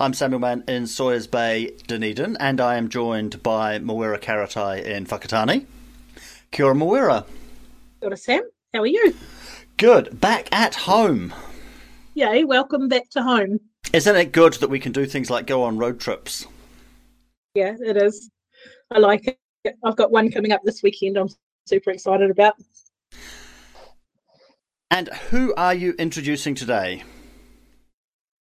I'm Samuel Mann in Sawyers Bay, Dunedin, and I am joined by Mawera Karetai in Whakatane. Kia ora, Mawera. Kia ora, Sam. How are you? Good. Back at home. Yay, welcome back to home. Isn't it good that we can do things like go on road trips? Yeah, it is. I like it. I've got one coming up this weekend I'm super excited about. And who are you introducing today?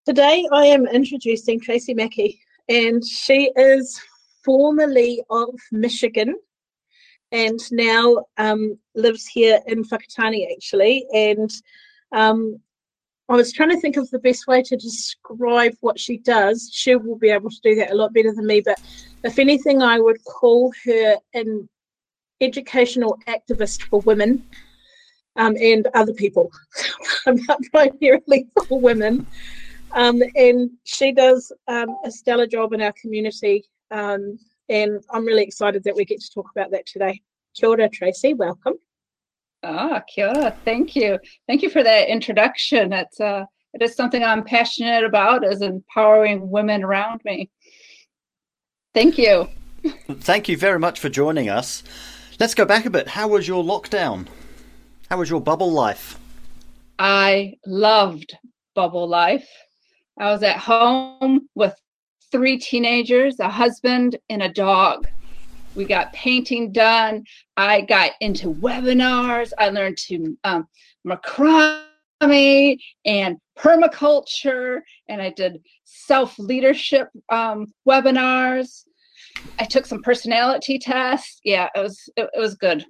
Today I am introducing Tracy Mackey, and she is formerly of Michigan and now um, lives here in Whakatane actually. And um, I was trying to think of the best way to describe what she does. She will be able to do that a lot better than me, but if anything, I would call her an educational activist for women. Um, and other people, primarily for women. Um, and she does um, a stellar job in our community. Um, and I'm really excited that we get to talk about that today. Kia ora, Tracy. Welcome. Ah, kia ora. Thank you. Thank you for that introduction. It's uh, it is something I'm passionate about is empowering women around me. Thank you. Thank you very much for joining us. Let's go back a bit. How was your lockdown? How was your bubble life? I loved bubble life. I was at home with three teenagers, a husband, and a dog. We got painting done. I got into webinars. I learned to um, macrame and permaculture, and I did self leadership um, webinars. I took some personality tests. Yeah, it was it, it was good.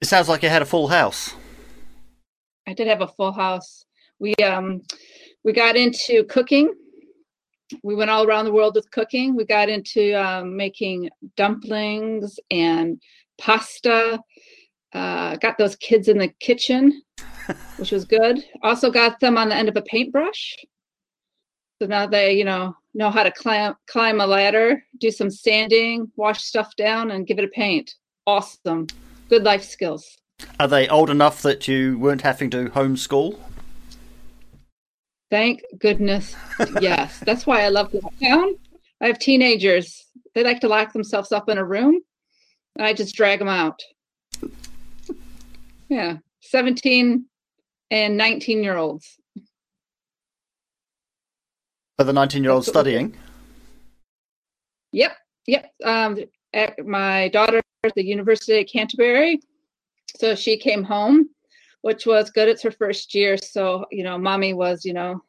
It sounds like you had a full house. I did have a full house we um we got into cooking. We went all around the world with cooking. We got into um, making dumplings and pasta uh, got those kids in the kitchen which was good. Also got them on the end of a paintbrush. So now they you know know how to climb climb a ladder do some sanding wash stuff down and give it a paint. Awesome. Good life skills. Are they old enough that you weren't having to homeschool Thank goodness. yes. That's why I love lockdown. I have teenagers. They like to lock themselves up in a room. I just drag them out. Yeah. 17 and 19 year olds. Are the 19 year olds studying? Yep. Yep. Um, at my daughter at the University of Canterbury. So she came home which was good. It's her first year. So, you know, mommy was, you know,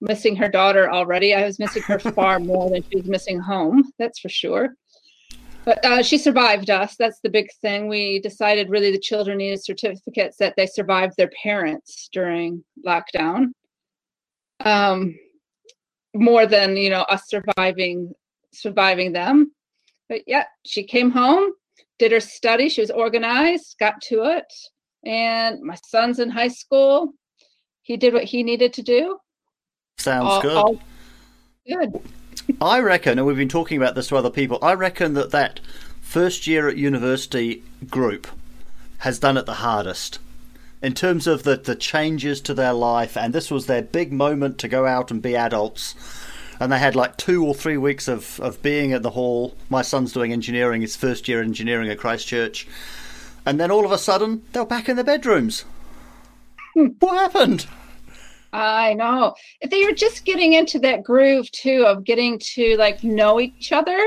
missing her daughter already. I was missing her far more than she was missing home. That's for sure. But uh, she survived us. That's the big thing. We decided really the children needed certificates that they survived their parents during lockdown. Um, more than you know us surviving surviving them. But yeah, she came home, did her study. She was organized, got to it and my son's in high school. He did what he needed to do. Sounds all, good. All good. I reckon, and we've been talking about this to other people. I reckon that that first year at university group has done it the hardest in terms of the the changes to their life, and this was their big moment to go out and be adults. And they had like two or three weeks of, of being at the hall. My son's doing engineering, his first year engineering at Christchurch and then all of a sudden they're back in their bedrooms. What happened? I know. They were just getting into that groove too of getting to like know each other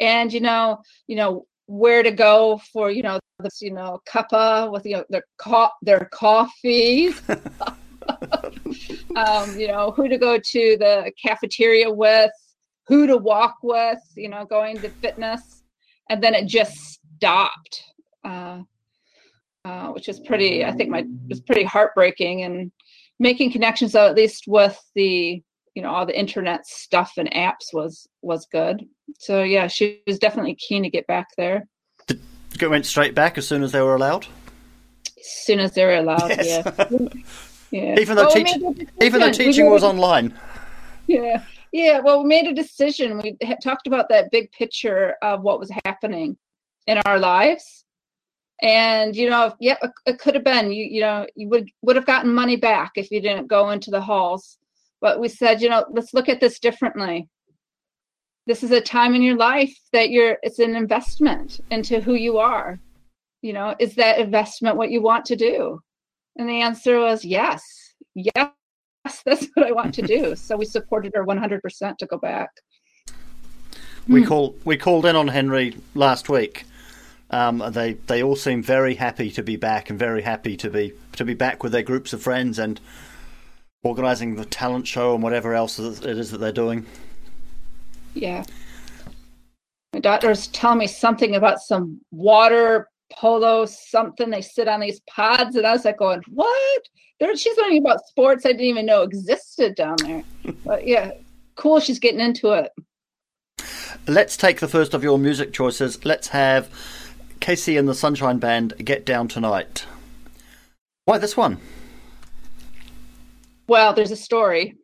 and you know, you know where to go for you know this you know cuppa with you know their co- their coffees. um, you know who to go to the cafeteria with, who to walk with. You know, going to fitness, and then it just stopped. Uh, uh, which is pretty i think my was pretty heartbreaking and making connections though at least with the you know all the internet stuff and apps was was good. So yeah she was definitely keen to get back there. Did, went straight back as soon as they were allowed? As soon as they were allowed yes. yeah. Yeah. Even though, teach, even though teaching was online. Yeah. Yeah well we made a decision. We talked about that big picture of what was happening in our lives and you know yeah it, it could have been you you know you would would have gotten money back if you didn't go into the halls. But we said you know let's look at this differently. This is a time in your life that you're it's an investment into who you are. You know is that investment what you want to do? And the answer was yes. Yes that's what i want to do. So we supported her 100% to go back. We hmm. call we called in on henry last week um, they they all seem very happy to be back and very happy to be to be back with their groups of friends and organising the talent show and whatever else it is that they're doing. Yeah, my daughter's telling me something about some water polo something. They sit on these pods, and I was like, going, "What?" There, she's learning about sports I didn't even know existed down there. but yeah, cool. She's getting into it. Let's take the first of your music choices. Let's have KC and the Sunshine Band Get Down Tonight. Why this one? Well, there's a story.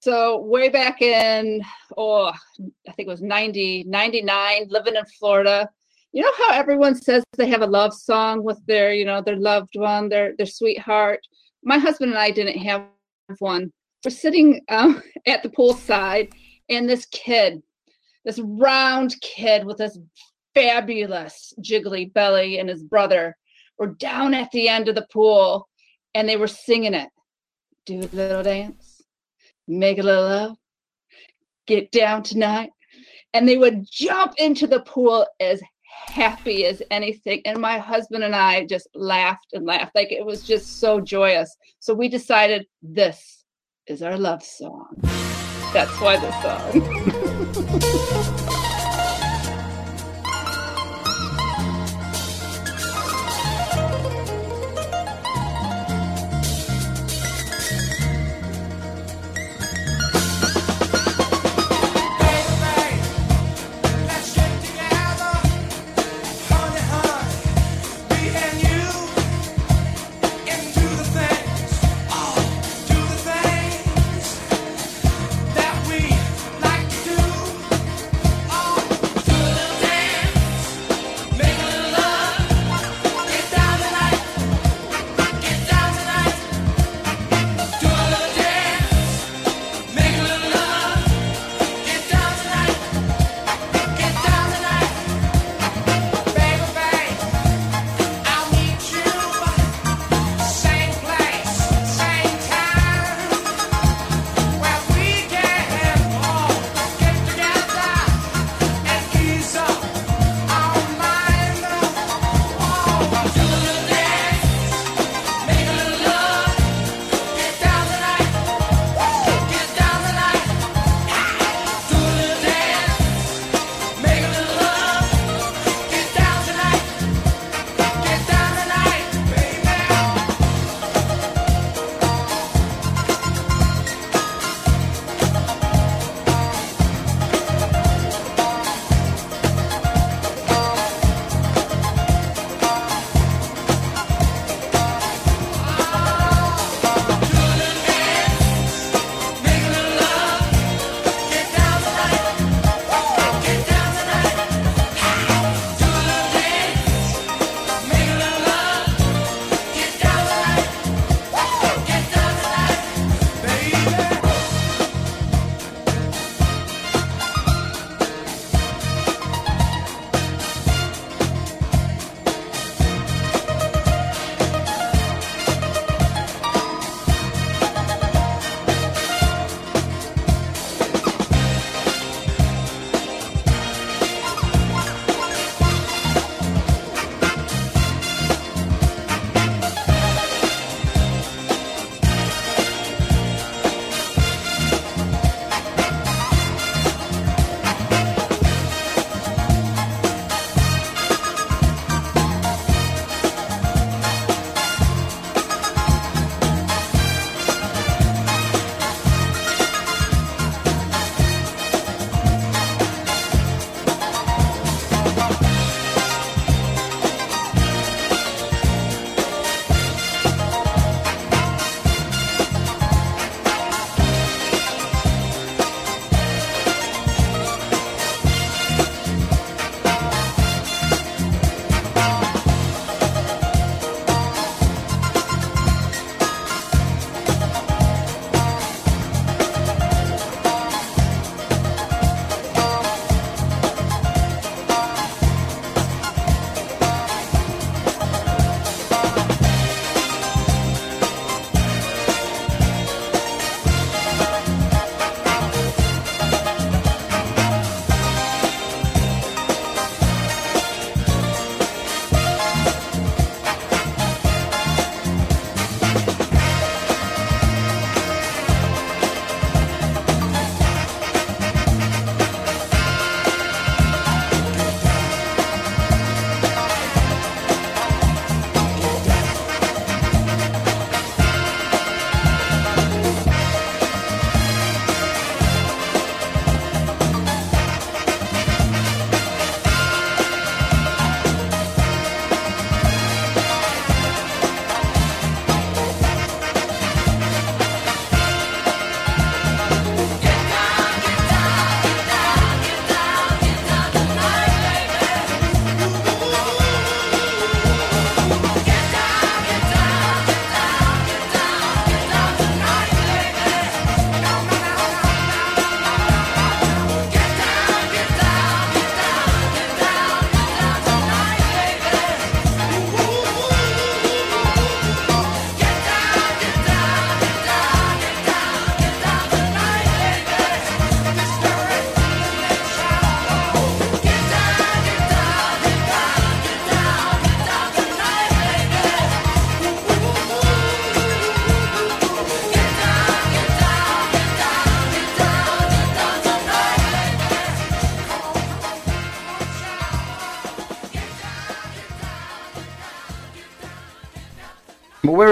So, way back in, oh, I think it was 90, 99, living in Florida, you know how everyone says they have a love song with their, you know, their loved one, their, their sweetheart? My husband and I didn't have one. We're sitting um, at the poolside, and this kid, this round kid with this fabulous jiggly belly and his brother were down at the end of the pool and they were singing it. Do a little dance make a little love get down tonight. And they would jump into the pool as happy as anything. And my husband and i just laughed and laughed. Like it was just so joyous. So we decided this is our love song. That's why the song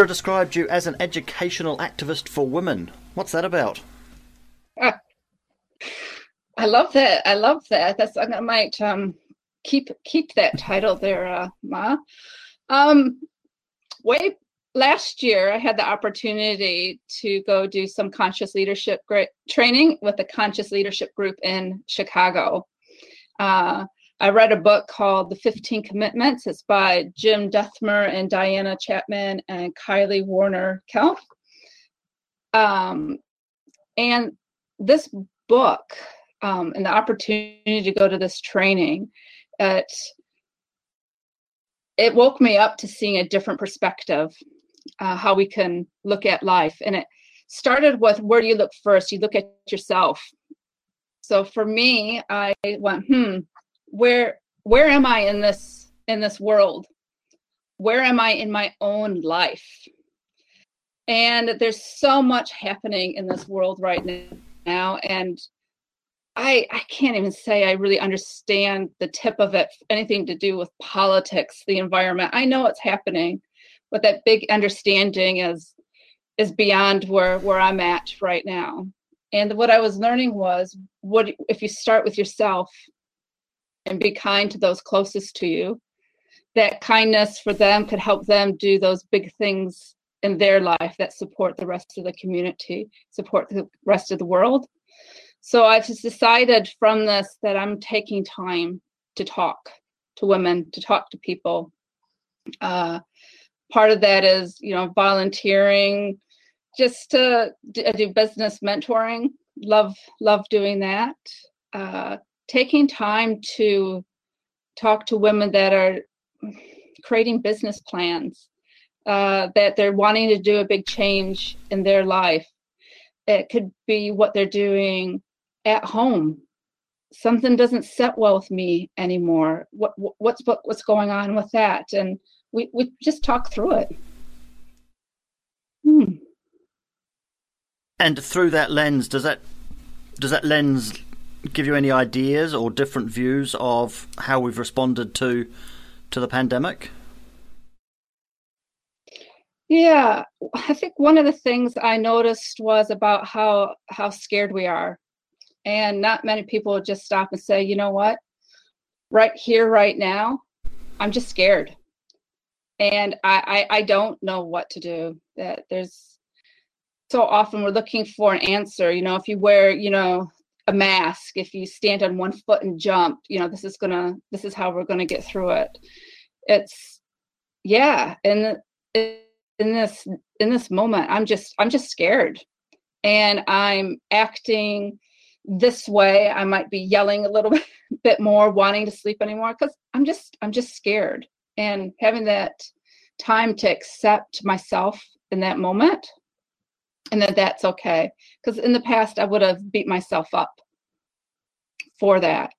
described you as an educational activist for women. What's that about? I love that. I love that. That's I might um, keep keep that title there, uh, Ma. Um, way last year, I had the opportunity to go do some conscious leadership training with the conscious leadership group in Chicago. Uh, I read a book called The 15 Commitments. It's by Jim Dethmer and Diana Chapman and Kaley Warner Klemp. Um, and this book um, and the opportunity to go to this training, it, it woke me up to seeing a different perspective, uh, how we can look at life. And it started with where do you look first? You look at yourself. So for me, I went, hmm, where where am i in this in this world? Where am i in my own life? And there's so much happening in this world right now and i i can't even say i really understand the tip of it anything to do with politics the environment. I know it's happening but that big understanding is is beyond where where i'm at right now. And what i was learning was what if you start with yourself and be kind to those closest to you. That kindness for them could help them do those big things in their life that support the rest of the community, support the rest of the world. So I've just decided from this that I'm taking time to talk to women, to talk to people. Uh, part of that is, you know, volunteering, just to do business mentoring. Love, love doing that. Uh, taking time to talk to women that are creating business plans, uh, that they're wanting to do a big change in their life. It could be what they're doing at home. Something doesn't set well with me anymore. What, what's what, what's going on with that? And we we just talk through it. Hmm. And through that lens, does that does that lens give you any ideas or different views of how we've responded to to the pandemic? Yeah, I think one of the things I noticed was about how how scared we are. And not many people just stop and say, "You know what? Right here right now, I'm just scared." And I I, I don't know what to do. That there's so often we're looking for an answer, you know, if you wear, you know, a mask. If you stand on one foot and jump you know this is gonna this is how we're gonna get through it. It's yeah and in this in this moment i'm just i'm just scared. And i'm acting this way. I might be yelling a little bit more wanting to sleep anymore because i'm just i'm just scared. And having that time to accept myself in that moment and that that's okay. Because in the past i would have beat myself up for that.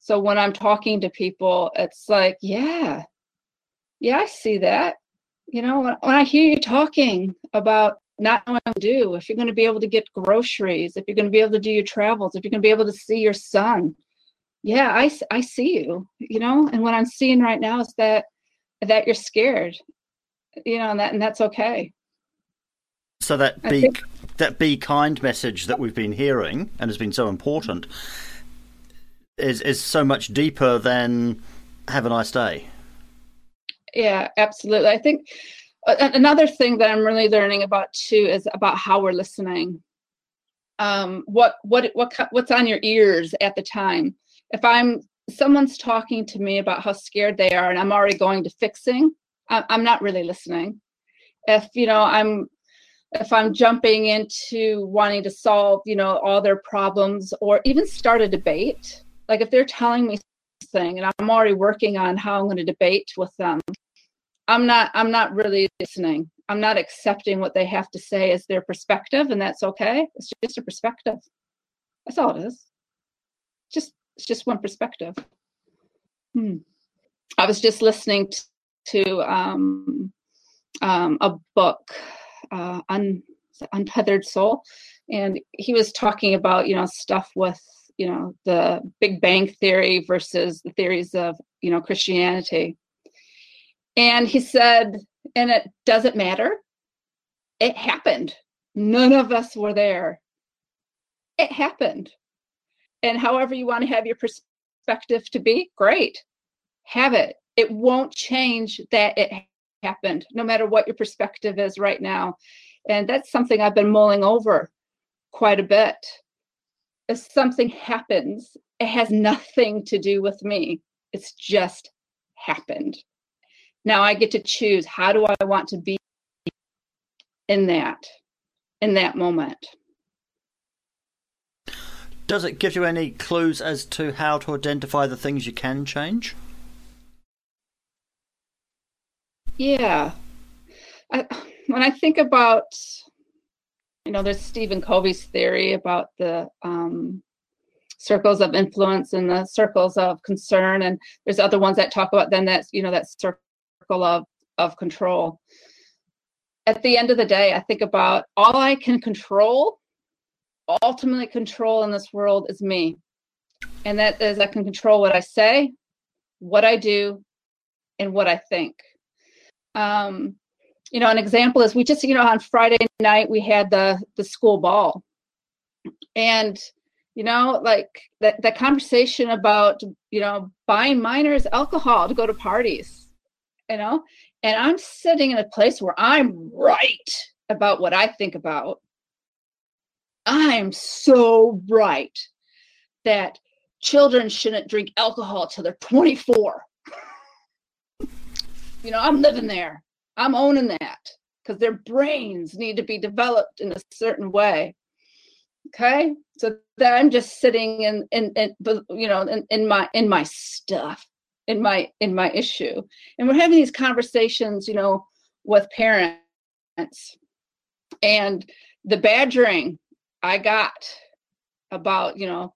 So when i'm talking to people it's like yeah. Yeah i see that. You know when, when i hear you talking about not knowing what to do if you're going to be able to get groceries if you're going to be able to do your travels if you're going to be able to see your son. Yeah i, I see you you know? And what i'm seeing right now is that that you're scared you know and that and that's okay so that be think, that be kind message that we've been hearing and has been so important is is so much deeper than have a nice day. Yeah, absolutely. I think another thing that I'm really learning about too is about how we're listening. Um, what what what what's on your ears at the time? If I'm someone's talking to me about how scared they are, and I'm already going to fixing, I'm not really listening. If you know I'm if I'm jumping into wanting to solve, you know, all their problems or even start a debate, like if they're telling me something and I'm already working on how I'm going to debate with them, I'm not I'm not really listening. I'm not accepting what they have to say as their perspective, and that's okay. It's just a perspective. That's all it is. Just it's just one perspective. Hmm. I was just listening to um, um, a book uh, Un- Untethered Soul, and he was talking about you know stuff with you know the Big Bang theory versus the theories of you know Christianity, and he said And it doesn't matter. It happened. None of us were there. It happened. And however you want to have your perspective to be, great. Have it. It won't change that it happened, no matter what your perspective is right now. And that's something I've been mulling over quite a bit. If something happens, it has nothing to do with me. It's just happened. Now I get to choose how do I want to be in that in that moment. Does it give you any clues as to how to identify the things you can change? Yeah. I, when I think about, you know, there's Stephen Covey's theory about the um, circles of influence and the circles of concern, and there's other ones that talk about then that you know that circle of of control. At the end of the day, I think about all I can control, ultimately control in this world is me, and that is I can control what I say, what I do, and what I think um, you know, an example is we just, you know, on Friday night we had the the school ball, and you know, like that that conversation about you know buying minors alcohol to go to parties, you know, and I'm sitting in a place where I'm right about what I think about. I'm so right that children shouldn't drink alcohol till they're 24 you know, I'm living there. I'm owning that because their brains need to be developed in a certain way. Okay, so that I'm just sitting in, in, in you know, in, in my in my stuff, in my in my issue, and we're having these conversations, you know, with parents, and the badgering I got about, you know,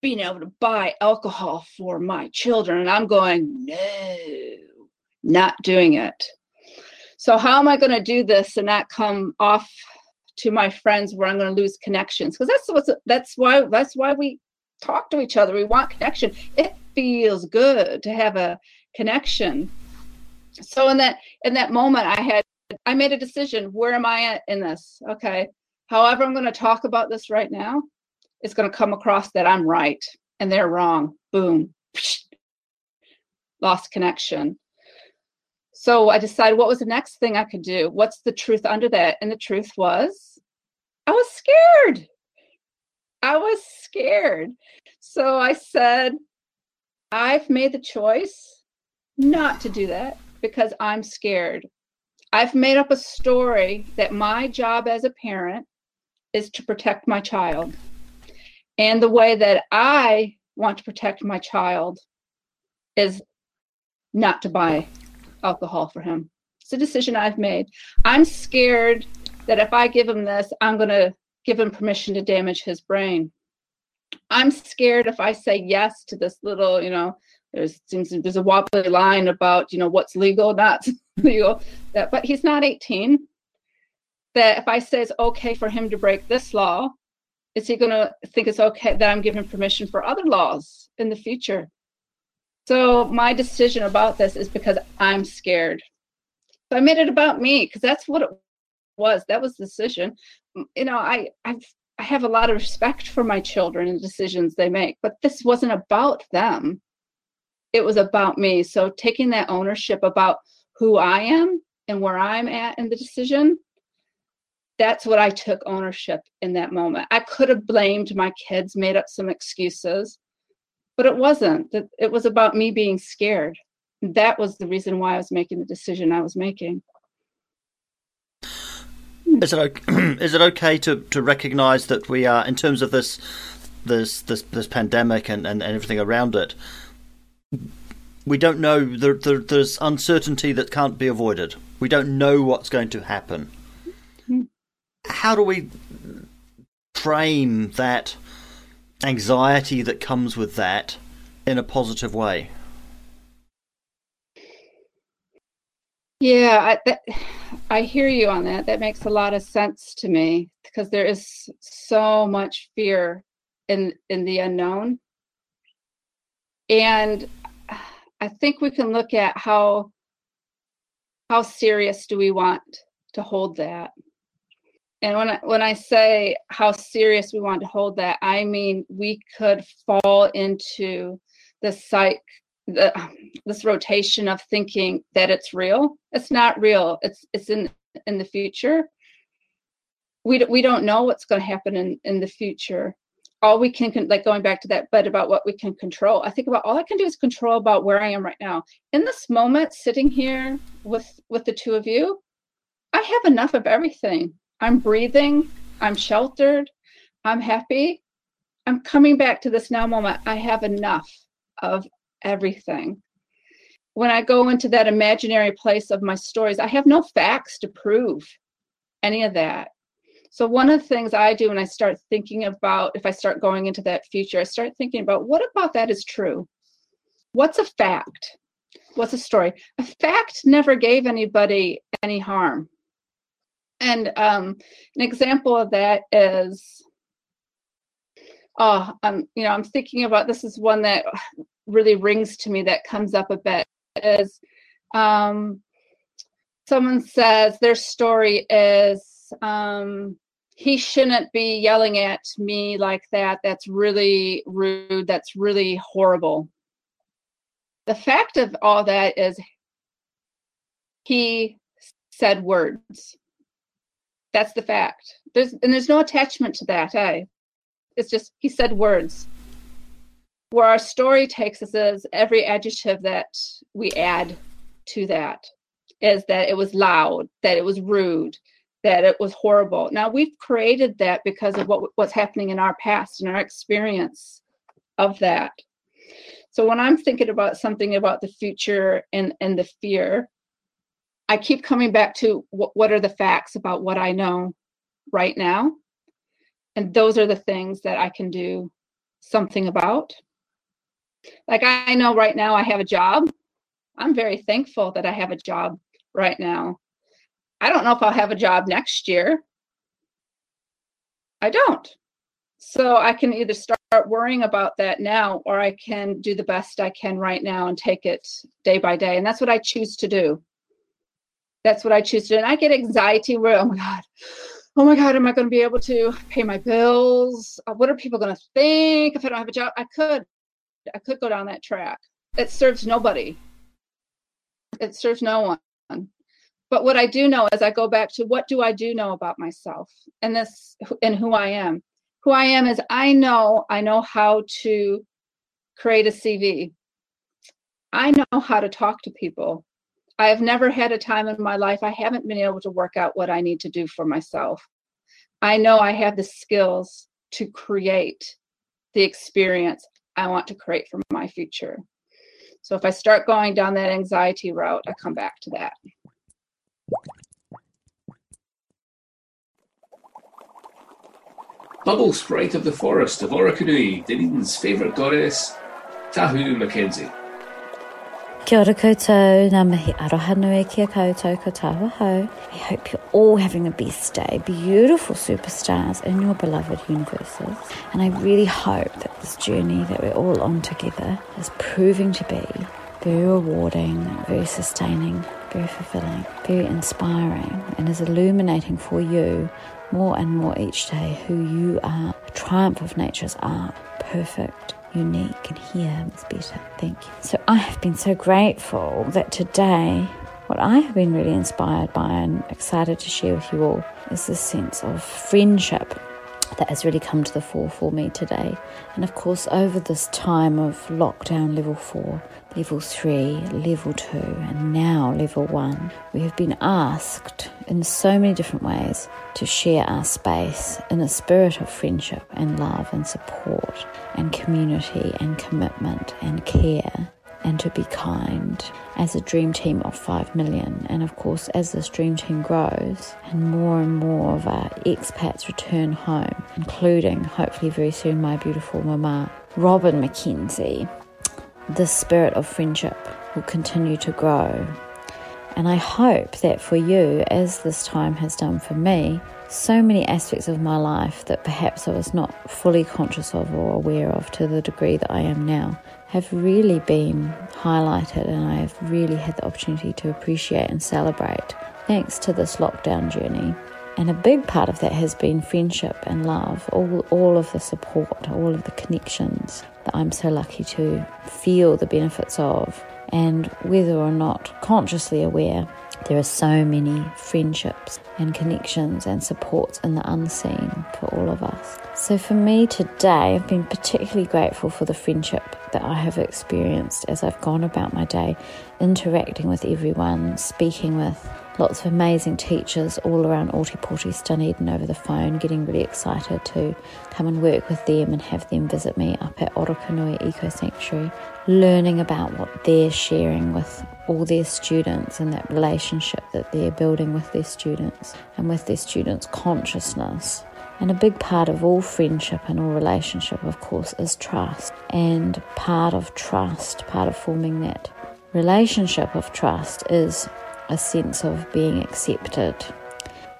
being able to buy alcohol for my children, and I'm going no not doing it. So how am I going to do this and not come off to my friends where I'm going to lose connections? Because that's what's that's why that's why we talk to each other. We want connection. It feels good to have a connection. So in that in that moment, I had I made a decision. Where am I in this? Okay. However, I'm going to talk about this right now. It's going to come across that I'm right and they're wrong. Boom. Lost connection. So I decided what was the next thing I could do? What's the truth under that? And the truth was, I was scared. I was scared. So I said, I've made the choice not to do that because I'm scared. I've made up a story that my job as a parent is to protect my child. And the way that I want to protect my child is not to buy alcohol for him. It's a decision I've made. I'm scared that if I give him this, I'm going to give him permission to damage his brain. I'm scared if I say yes to this little, you know, there's seems there's a wobbly line about, you know, what's legal, not legal. That, but he's not 18. That if I say it's okay for him to break this law, is he going to think it's okay that I'm giving permission for other laws in the future? So my decision about this is because I'm scared. So I made it about me because that's what it was. That was the decision. You know, I I've I have a lot of respect for my children and decisions they make, but this wasn't about them. It was about me. So taking that ownership about who I am and where I'm at in the decision, that's what I took ownership in that moment. I could have blamed my kids, made up some excuses, but it wasn't. It was about me being scared. That was the reason why i was making the decision i was making. Is it okay, is it okay to, to recognize that we are in terms of this this this, this pandemic and, and, and everything around it we don't know there, there, there's uncertainty that can't be avoided. We don't know what's going to happen. Mm-hmm. how do we frame that anxiety that comes with that in a positive way. Yeah, I, that, I hear you on that. That makes a lot of sense to me because there is so much fear in in the unknown, and I think we can look at how how serious do we want to hold that? And when I, when I say how serious we want to hold that, I mean we could fall into the psych the, this rotation of thinking that it's real. It's not real. It's it's in in the future. We we don't know what's going to happen in in the future. All we can like going back to that, but about what we can control. I think about all I can do is control about where I am right now. In this moment, sitting here with with the two of you, I have enough of everything. I'm breathing. I'm sheltered. I'm happy. I'm coming back to this now moment. I have enough of everything. When I go into that imaginary place of my stories, I have no facts to prove any of that. So, one of the things I do when I start thinking about, if I start going into that future, I start thinking about what about that is true? What's a fact? What's a story? A fact never gave anybody any harm. And um, an example of that is, oh, I'm, you know, I'm thinking about this is one that really rings to me that comes up a bit is um, someone says their story is um, he shouldn't be yelling at me like that. That's really rude. That's really horrible. The fact of all that is he said words. That's the fact. There's and there's no attachment to that, eh? It's just he said words where our story takes us is every adjective that we add to that is that it was loud, that it was rude, that it was horrible. Now we've created that because of what what's happening in our past and our experience of that. So when I'm thinking about something about the future and and the fear, I keep coming back to what, what are the facts about what I know right now, and those are the things that I can do something about. Like I know right now I have a job. I'm very thankful that I have a job right now. I don't know if I'll have a job next year. I don't. So I can either start worrying about that now or I can do the best I can right now and take it day by day. And that's what I choose to do. That's what I choose to do. And I get anxiety where, oh my God, oh my God, am I going to be able to pay my bills? Uh, what are people going to think if I don't have a job? I could, I could go down that track. It serves nobody. It serves no one. But what I do know is I go back to what do I do know about myself and this and who I am. Who I am is I know I know how to create a CV. I know how to talk to people. I have never had a time in my life I haven't been able to work out what I need to do for myself. I know I have the skills to create the experience I want to create for my future. So if I start going down that anxiety route, I come back to that. Bubble Sprite of the Forest of Orokonui, Dunedin's favourite goddess, Tahu Mackenzie. Kia ora koutou, ngā mihi aroha nui kia koutou ko tāua hau. I hope you're all having the best day, beautiful superstars in your beloved universes. And I really hope that this journey that we're all on together is proving to be very rewarding, very sustaining, very fulfilling, very inspiring, and is illuminating for you more and more each day who you are, triumph of nature's art, perfect, unique and here, is better. Thank you. So I have been so grateful that today, what I have been really inspired by and excited to share with you all is this sense of friendship that has really come to the fore for me today. And of course, over this time of lockdown level four, level three, level two, and now level one, we have been asked in so many different ways to share our space in a spirit of friendship and love and support and community and commitment and care and to be kind as a dream team of 5 million. And of course, as this dream team grows and more and more of our expats return home, including hopefully very soon my beautiful mama, Robin Mackenzie, the spirit of friendship will continue to grow. And I hope that for you, as this time has done for me, so many aspects of my life that perhaps I was not fully conscious of or aware of to the degree that I am now have really been highlighted and I have really had the opportunity to appreciate and celebrate thanks to this lockdown journey. And a big part of that has been friendship and love, all, all of the support, all of the connections that I'm so lucky to feel the benefits of. And whether or not consciously aware, there are so many friendships and connections and supports in the unseen for all of us. So, for me today, I've been particularly grateful for the friendship that I have experienced as I've gone about my day, interacting with everyone, speaking with lots of amazing teachers all around Ōtepoti Dunedin over the phone, getting really excited to come and work with them and have them visit me up at Orokonui Eco Sanctuary, learning about what they're sharing with all their students and that relationship that they're building with their students and with their students' consciousness. And a big part of all friendship and all relationship, of course, is trust. And part of trust, part of forming that relationship of trust is a sense of being accepted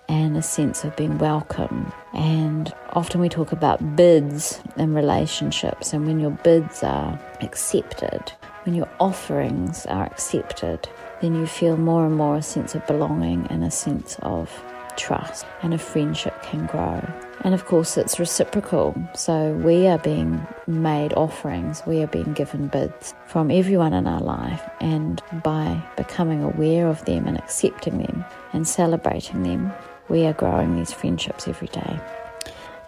and a sense of being welcome. And often we talk about bids in relationships, and when your bids are accepted, when your offerings are accepted, then you feel more and more a sense of belonging and a sense of trust, and a friendship can grow. And of course, it's reciprocal. So we are being made offerings, we are being given bids from everyone in our life. And by becoming aware of them and accepting them and celebrating them, we are growing these friendships every day.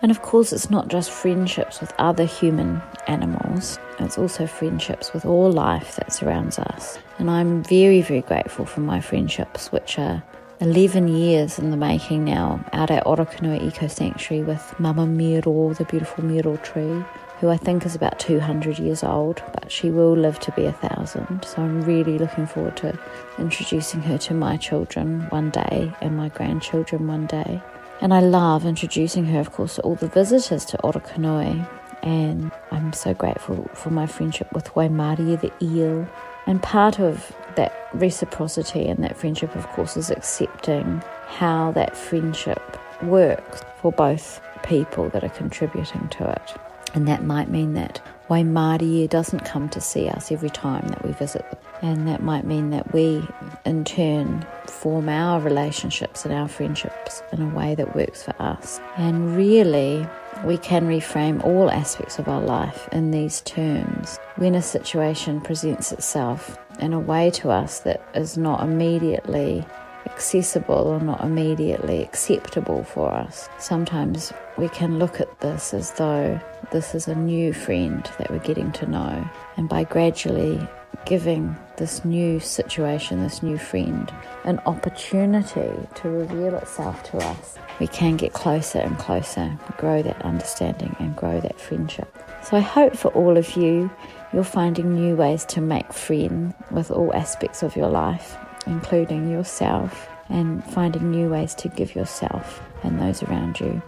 And of course, it's not just friendships with other human animals, it's also friendships with all life that surrounds us. And I'm very, very grateful for my friendships, which are 11 years in the making now out at Orokonui Eco Sanctuary with Mama Miro, the beautiful miro tree, who I think is about 200 years old, but she will live to be a thousand. So I'm really looking forward to introducing her to my children one day and my grandchildren one day. And I love introducing her, of course, to all the visitors to Orokonui. And I'm so grateful for my friendship with Waimarie the eel. And part of that reciprocity and that friendship, of course, is accepting how that friendship works for both people that are contributing to it. And that might mean that Waimarie doesn't come to see us every time that we visit them. And that might mean that we, in turn, form our relationships and our friendships in a way that works for us. And really, we can reframe all aspects of our life in these terms when a situation presents itself in a way to us that is not immediately accessible or not immediately acceptable for us. Sometimes we can look at this as though this is a new friend that we're getting to know, and by gradually giving this new situation, this new friend, an opportunity to reveal itself to us, we can get closer and closer, grow that understanding and grow that friendship. So I hope for all of you, you're finding new ways to make friends with all aspects of your life, including yourself, and finding new ways to give yourself and those around you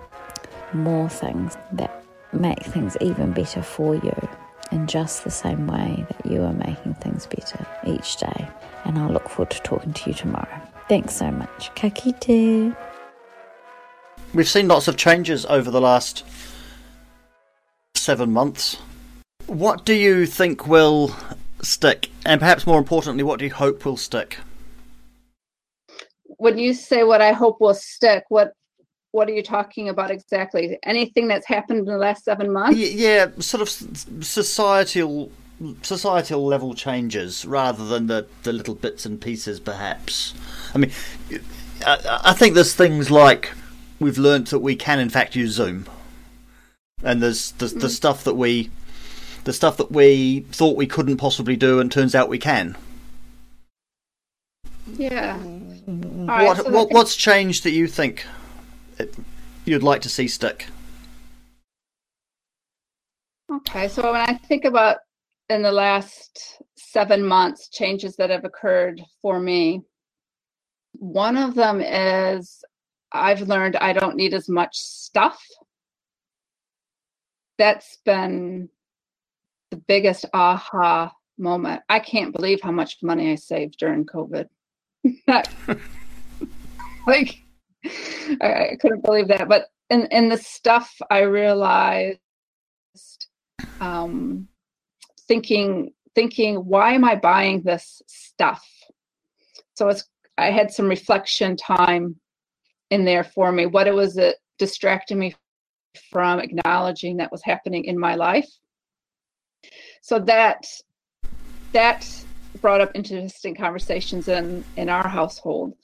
more things that make things even better for you in just the same way that you are making things better each day. And I'll look forward to talking to you tomorrow. Thanks so much. Ka kite. We've seen lots of changes over the last seven months. What do you think will stick? And perhaps more importantly, what do you hope will stick? When you say what I hope will stick, what what are you talking about exactly? Anything that's happened in the last seven months? Yeah, sort of societal societal level changes rather than the, the little bits and pieces, perhaps. I mean, I, I think there's things like we've learnt that we can in fact use Zoom, and there's the, the mm. stuff that we the stuff that we thought we couldn't possibly do, and turns out we can. Yeah. What, so what what's changed that you think you'd like to see stick? Okay, so when I think about in the last seven months changes that have occurred for me, one of them is I've learned I don't need as much stuff. That's been the biggest aha moment. I can't believe how much money I saved during COVID. like I, I couldn't believe that. But in in the stuff, I realized, um, thinking thinking, why am I buying this stuff? So it's I had some reflection time in there for me. What it was that distracted me from acknowledging that was happening in my life. So that that brought up interesting conversations in in our household,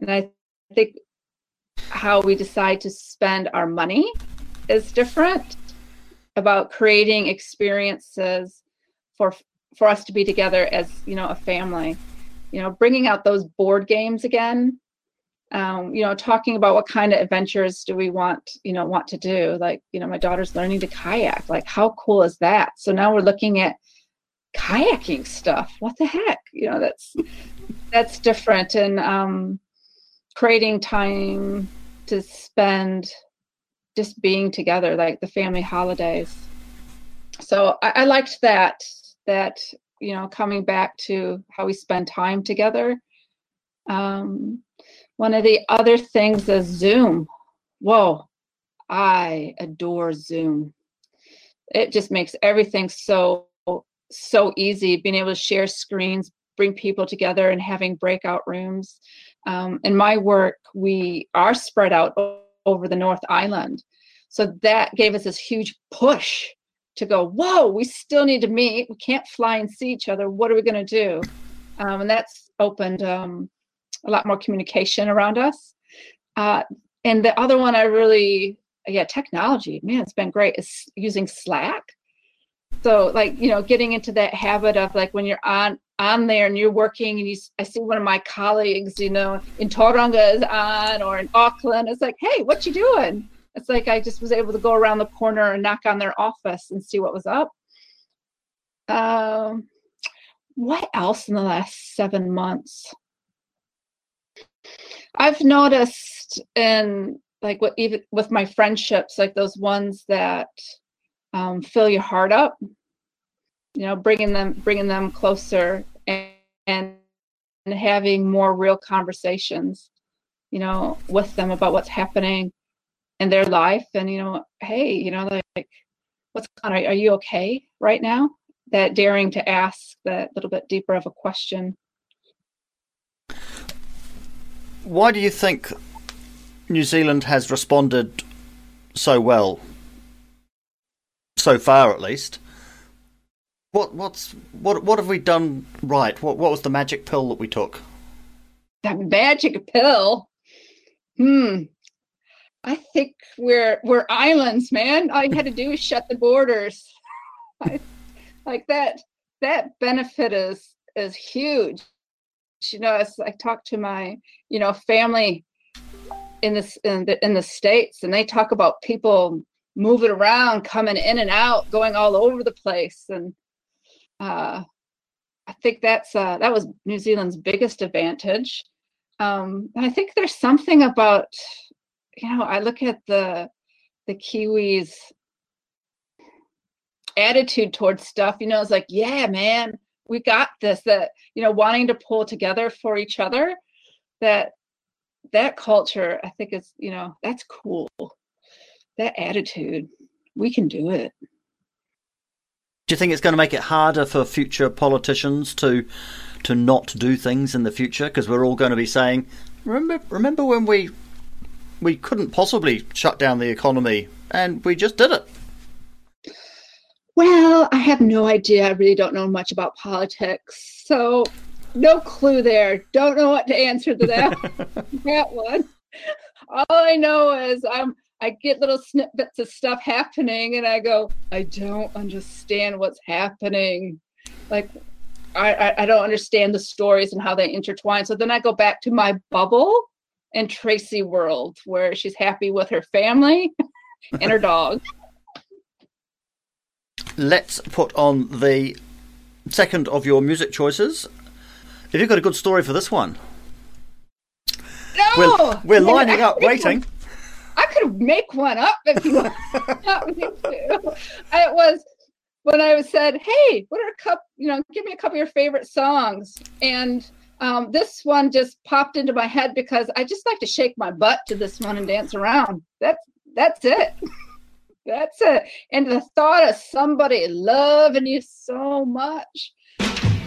and I think how we decide to spend our money is different about creating experiences for for us to be together as you know a family. You know bringing out those board games again um, you know talking about what kind of adventures do we want you know want to do. Like you know my daughter's learning to kayak. Like how cool is that? So now we're looking at kayaking stuff. What the heck? You know that's that's different. And um, creating time to spend just being together like the family holidays. So I, I liked that that you know coming back to how we spend time together. Um, one of the other things is zoom. Whoa i adore zoom. It just makes everything so so easy being able to share screens bring people together and having breakout rooms um, in my work we are spread out over the north island so that gave us this huge push to go, whoa, we still need to meet. We can't fly and see each other. What are we going to do? Um, and that's opened um, a lot more communication around us. Uh, and the other one I really, yeah, technology, man, it's been great, is using Slack. So like, you know, getting into that habit of like when you're on on there and you're working and you I see one of my colleagues, you know, in Tauranga is on or in Auckland, it's like, hey, what you doing? It's like I just was able to go around the corner and knock on their office and see what was up. Um, what else in the last seven months? I've noticed in like what even with my friendships, like those ones that um, fill your heart up, you know, bringing them bringing them closer and, and having more real conversations, you know, with them about what's happening in their life and you know hey you know like what's going on? Are, are you okay right now? That daring to ask that little bit deeper of a question. Why do you think new zealand has responded so well so far at least what what's what what have we done right what what was the magic pill that we took that magic pill hmm I think we're we're islands, man. All you had to do is shut the borders. I, like that that benefit is is huge. You know, as I talk to my you know family in this in the in the states, and they talk about people moving around, coming in and out, going all over the place, and uh, I think that's uh, that was New Zealand's biggest advantage. Um, I think there's something about you know, I look at the the Kiwis attitude towards stuff, you know, it's like, yeah, man, we got this. That, you know, wanting to pull together for each other, that that culture, I think is, you know, that's cool. That attitude, we can do it. Do you think it's going to make it harder for future politicians to to not do things in the future? Because we're all going to be saying, remember, remember when we we couldn't possibly shut down the economy, and we just did it. Well, I have no idea. I really don't know much about politics, so no clue there. Don't know what to answer to that that one. All I know is I'm I get little snippets of stuff happening, and I go, I don't understand what's happening. Like I, I, don't understand the stories and how they intertwine. So then I go back to my bubble and Tracy world, where she's happy with her family and her dog. Let's put on the second of your music choices. Have you got a good story for this one? No, we're, we're lining up, waiting. Could make one up if you want me to. It was when I was said, "Hey, what are a couple? You know, give me a couple of your favorite songs." And um, this one just popped into my head because I just like to shake my butt to this one and dance around. That's that's it. that's it. And the thought of somebody loving you so much.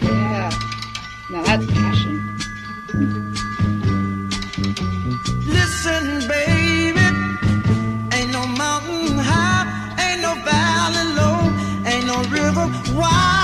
Yeah. Now that's no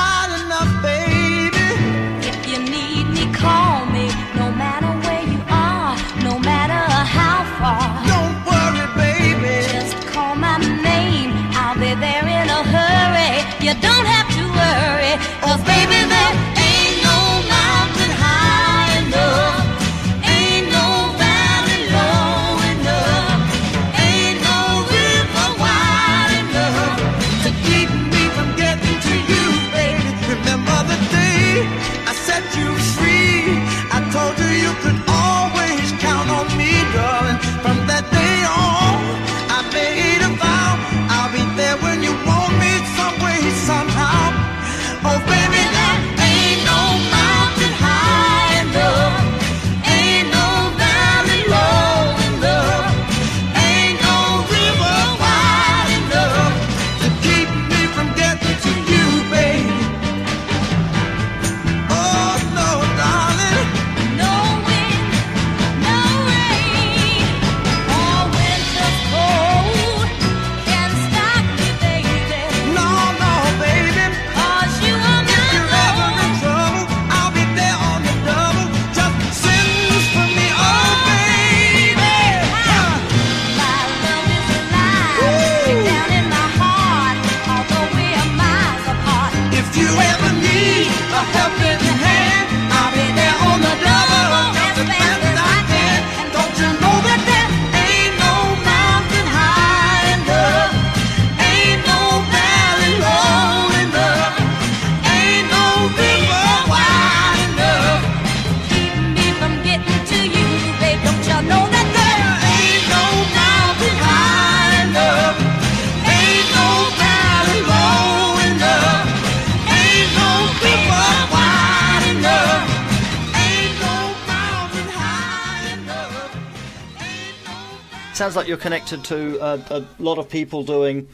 Sounds like you're connected to a, a lot of people doing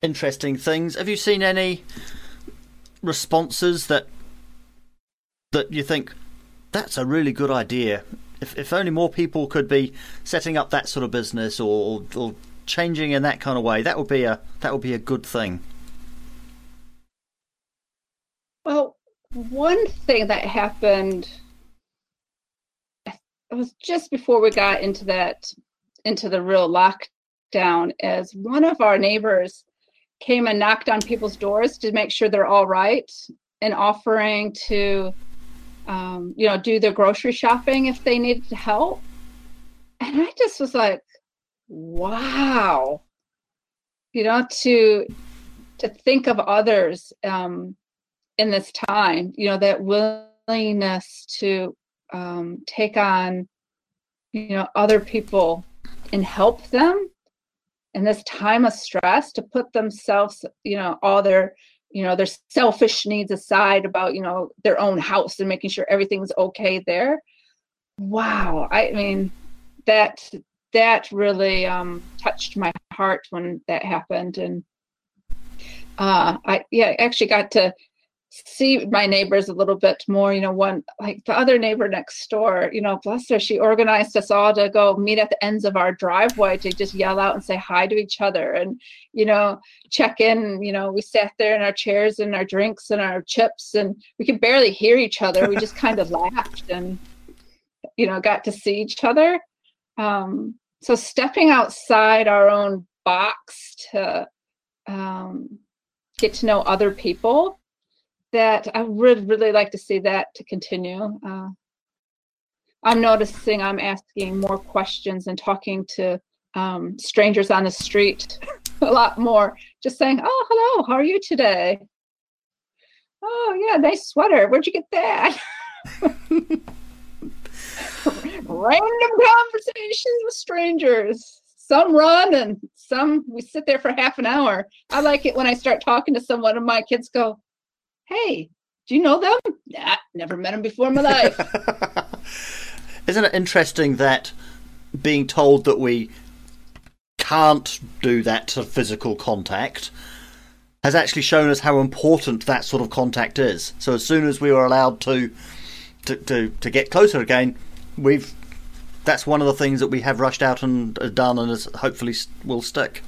interesting things. Have you seen any responses that that you think that's a really good idea? If if only more people could be setting up that sort of business or or changing in that kind of way, that would be a that would be a good thing. Well, one thing that happened it was just before we got into that into the real lockdown is one of our neighbors came and knocked on people's doors to make sure they're all right and offering to um, you know do their grocery shopping if they needed help. And i just was like wow. You know to to think of others um, in this time you know that willingness to um, take on you know other people and help them in this time of stress to put themselves you know all their you know their selfish needs aside about you know their own house and making sure everything's okay there. Wow. I mean that that really um touched my heart when that happened. And uh i yeah actually got to see my neighbors a little bit more you know one like the other neighbor next door you know bless her she organized us all to go meet at the ends of our driveway to just yell out and say hi to each other and you know check in you know we sat there in our chairs and our drinks and our chips and we could barely hear each other we just kind of laughed and you know got to see each other. Um so stepping outside our own box to um get to know other people that I would really like to see that to continue. Uh, I'm noticing I'm asking more questions and talking to um, strangers on the street a lot more. Just saying, "Oh, hello, how are you today?" "Oh, yeah, nice sweater. Where'd you get that?" Random conversations with strangers. Some run and some we sit there for half an hour. I like it when I start talking to someone and my kids go, hey, Do you know them? Nah, never met them before in my life. Isn't it interesting that being told that we can't do that of physical contact has actually shown us how important that sort of contact is. So as soon as we were allowed to to, to, to get closer again, we've that's one of the things that we have rushed out and uh, done and is hopefully will stick.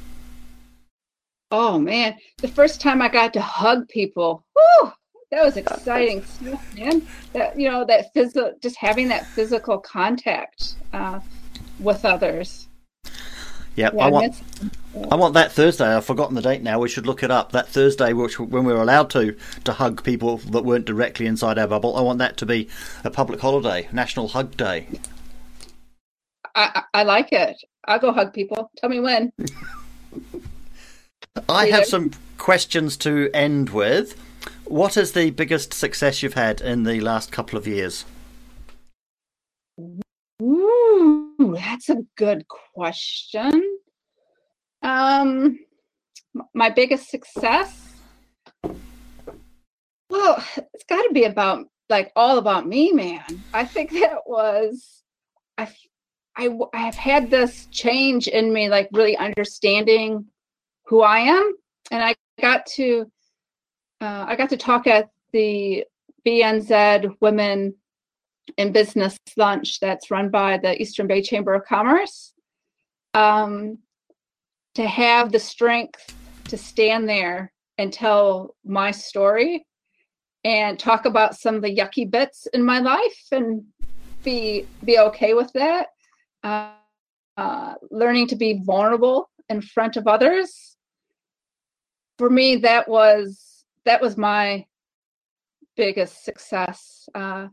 Oh man, the first time I got to hug people, whew, that was exciting stuff, man. That you know, that physical, just having that physical contact uh, with others. Yeah, Yeah, I I want miss- I want that Thursday. I've forgotten the date now. We should look it up. That Thursday, which when we were allowed to to hug people that weren't directly inside our bubble, I want that to be a public holiday, National Hug Day. I, I I like it. I'll go hug people. Tell me when. I have some questions to end with. What is the biggest success you've had in the last couple of years? Ooh, that's a good question. Um, my biggest success. Well, it's got to be about like all about me, man. I think that was I I I've had this change in me, like really understanding who I am, and I got to uh, I got to talk at the BNZ Women in business lunch that's run by the Eastern Bay Chamber of Commerce. Um, to have the strength to stand there and tell my story and talk about some of the yucky bits in my life and be be okay with that. Uh, uh, learning to be vulnerable in front of others. For me, that was that was my biggest success. Uh,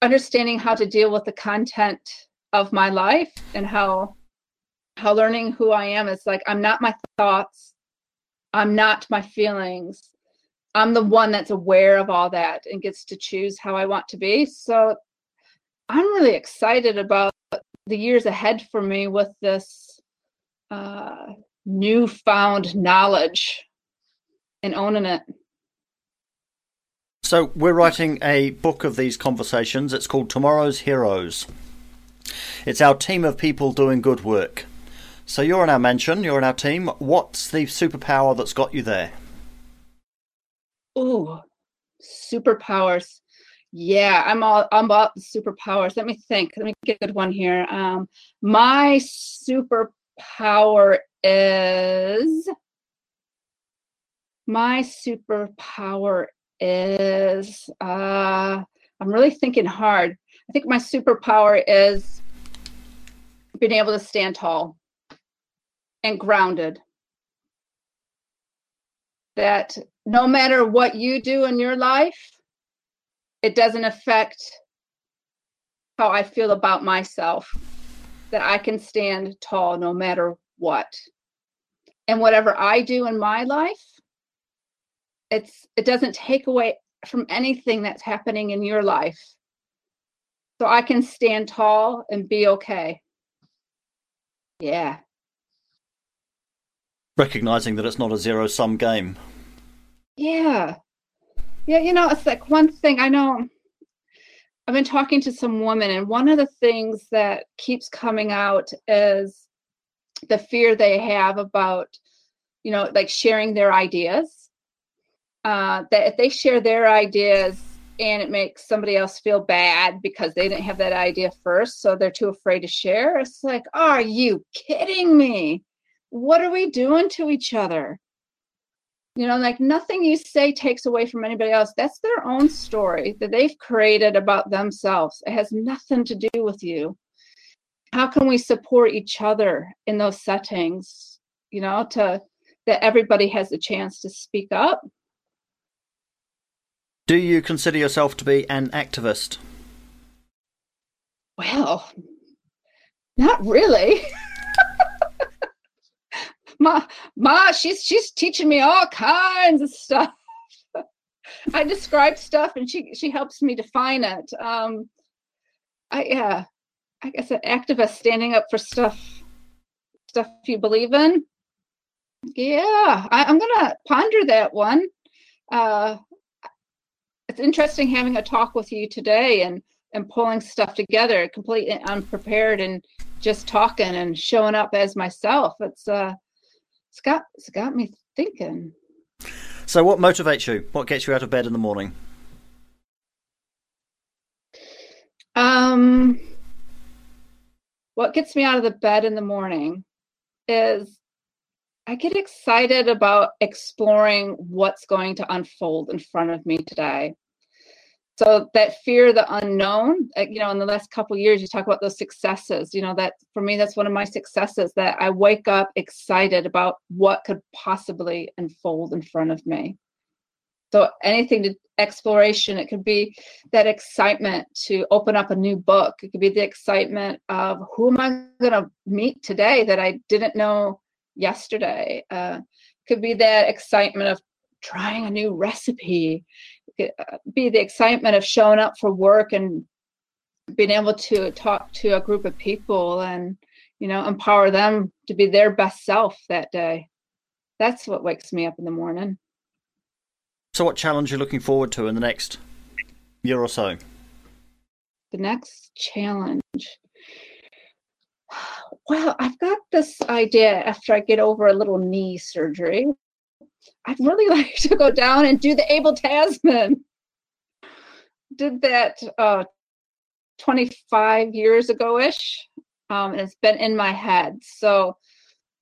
understanding how to deal with the content of my life and how how learning who I am is like I'm not my thoughts, I'm not my feelings. I'm the one that's aware of all that and gets to choose how I want to be. So I'm really excited about the years ahead for me with this uh, newfound knowledge and owning it. So we're writing a book of these conversations. It's called Tomorrow's Heroes. It's our team of people doing good work. So you're in our mansion, you're in our team. What's the superpower that's got you there? Ooh, superpowers. Yeah, I'm all I'm about superpowers. Let me think. Let me get a good one here. Um, my superpower is my superpower is uh I'm really thinking hard. I think my superpower is being able to stand tall and grounded. That no matter what you do in your life, it doesn't affect how I feel about myself. That I can stand tall no matter what. And whatever I do in my life, it's it doesn't take away from anything that's happening in your life. So I can stand tall and be okay. Yeah. Recognizing that it's not a zero sum game. Yeah. Yeah, you know, it's like one thing I know I've been talking to some women, and one of the things that keeps coming out is the fear they have about, you know, like sharing their ideas. Uh, that if they share their ideas and it makes somebody else feel bad because they didn't have that idea first, so they're too afraid to share. It's like, are you kidding me? What are we doing to each other? You know, like nothing you say takes away from anybody else. That's their own story that they've created about themselves. It has nothing to do with you. How can we support each other in those settings? You know, to that everybody has a chance to speak up. Do you consider yourself to be an activist? Well, not really. ma, ma, she's she's teaching me all kinds of stuff. I describe stuff, and she she helps me define it. Um, I yeah, I guess an activist standing up for stuff stuff you believe in. Yeah, I, I'm gonna ponder that one. Uh, it's interesting having a talk with you today and and pulling stuff together completely unprepared and just talking and showing up as myself. It's uh it's got it's got me thinking. So, what motivates you? What gets you out of bed in the morning? Um, what gets me out of the bed in the morning is I get excited about exploring what's going to unfold in front of me today. So that fear of the unknown, uh, you know, in the last couple years, you talk about those successes. You know, that for me, that's one of my successes. That I wake up excited about what could possibly unfold in front of me. So anything to exploration, it could be that excitement to open up a new book. It could be the excitement of who am I going to meet today that I didn't know yesterday. Uh, could be that excitement of trying a new recipe. It could uh, be the excitement of showing up for work and being able to talk to a group of people and you know empower them to be their best self that day. That's what wakes me up in the morning. So, what challenge are you looking forward to in the next year or so? The next challenge. Well, I've got this idea after I get over a little knee surgery. I'd really like to go down and do the Abel Tasman. Did that uh, 25 years ago ish. Um, and it's been in my head. So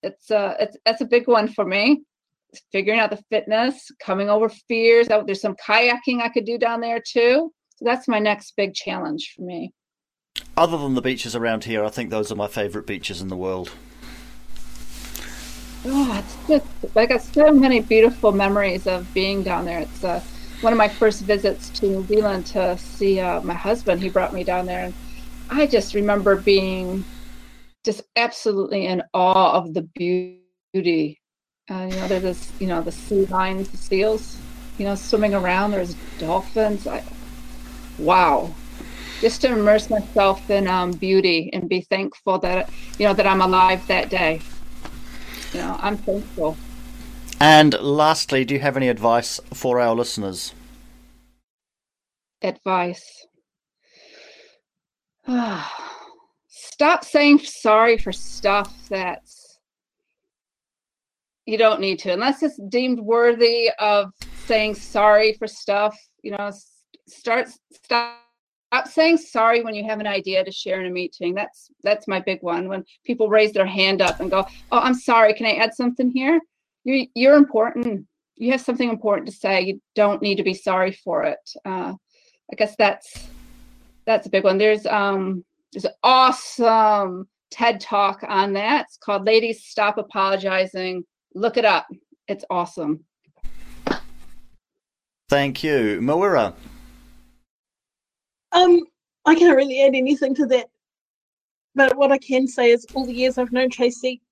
it's uh it's a big one for me. Figuring out the fitness, coming over fears. There's some kayaking I could do down there too. So that's my next big challenge for me. Other than the beaches around here, I think those are my favourite beaches in the world. Oh, it's just I got so many beautiful memories of being down there. It's uh, one of my first visits to New Zealand to see uh, my husband. He brought me down there, and I just remember being just absolutely in awe of the beauty. Uh, you know, there's this, you know, the sea lions, the seals, you know, swimming around. There's dolphins. I, wow, just to immerse myself in um, beauty and be thankful that you know that I'm alive that day. You know, I'm thankful. And lastly, do you have any advice for our listeners? Advice. Stop saying sorry for stuff that's you don't need to, unless it's deemed worthy of saying sorry for stuff. You know, start stop stop saying sorry when you have an idea to share in a meeting. That's that's my big one. When people raise their hand up and go, "Oh, I'm sorry. Can I add something here?" You you're important. You have something important to say. You don't need to be sorry for it. Uh, I guess that's that's a big one. There's um there's an awesome TED talk on that. It's called "Ladies Stop Apologizing." Look it up. It's awesome. Thank you. Mawera. Um, I can't really add anything to that. But what I can say is, all the years I've known Tracy,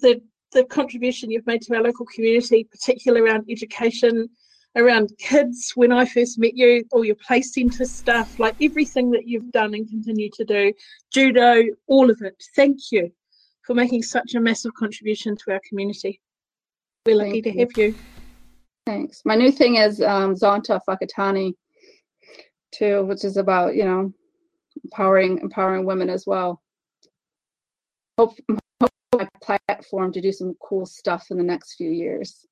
the the contribution you've made to our local community, particularly around education, around kids. When I first met you, all your play centre stuff, like everything that you've done and continue to do, judo, all of it. Thank you for making such a massive contribution to our community. We're lucky Thank to you. have you. Thanks. My new thing is um, Zonta Whakatāne, too, which is about you know empowering empowering women as well. Hope, hope my platform to do some cool stuff in the next few years.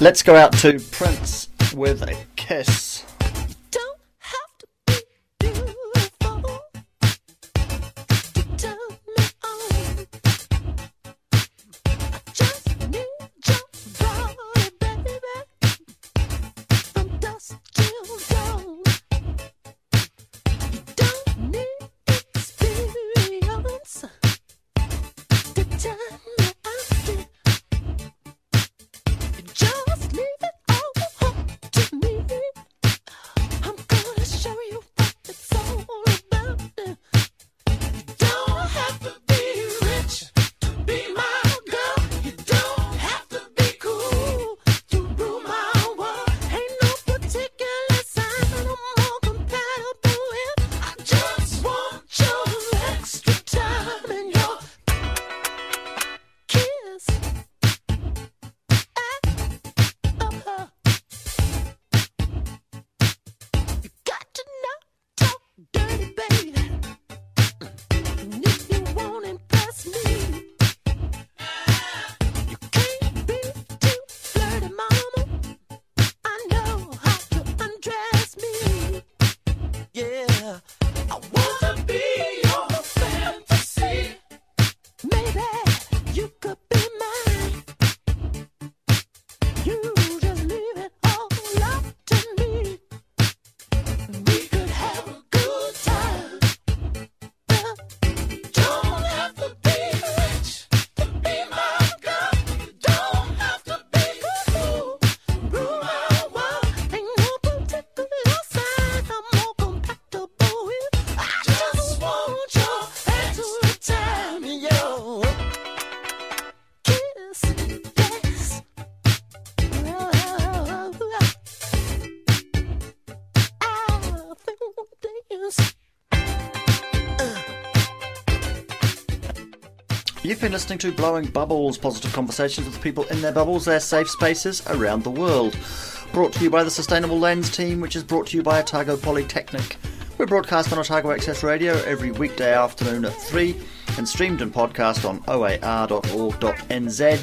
Let's go out to Prince with a kiss. You've been listening to Blowing Bubbles, positive conversations with people in their bubbles, their safe spaces around the world. Brought to you by the Sustainable Lens team, which is brought to you by Otago Polytechnic. We broadcast on Otago Access Radio every weekday afternoon at 3 and streamed and podcast on oar.org.nz.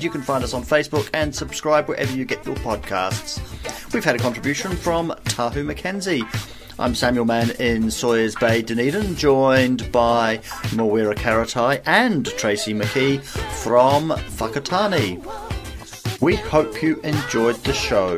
You can find us on Facebook and subscribe wherever you get your podcasts. We've had a contribution from Tahu McKenzie. I'm Samuel Mann in Sawyers Bay, Dunedin, joined by Mawera Karetai and Tracy McKee from Whakatāne. We hope you enjoyed the show.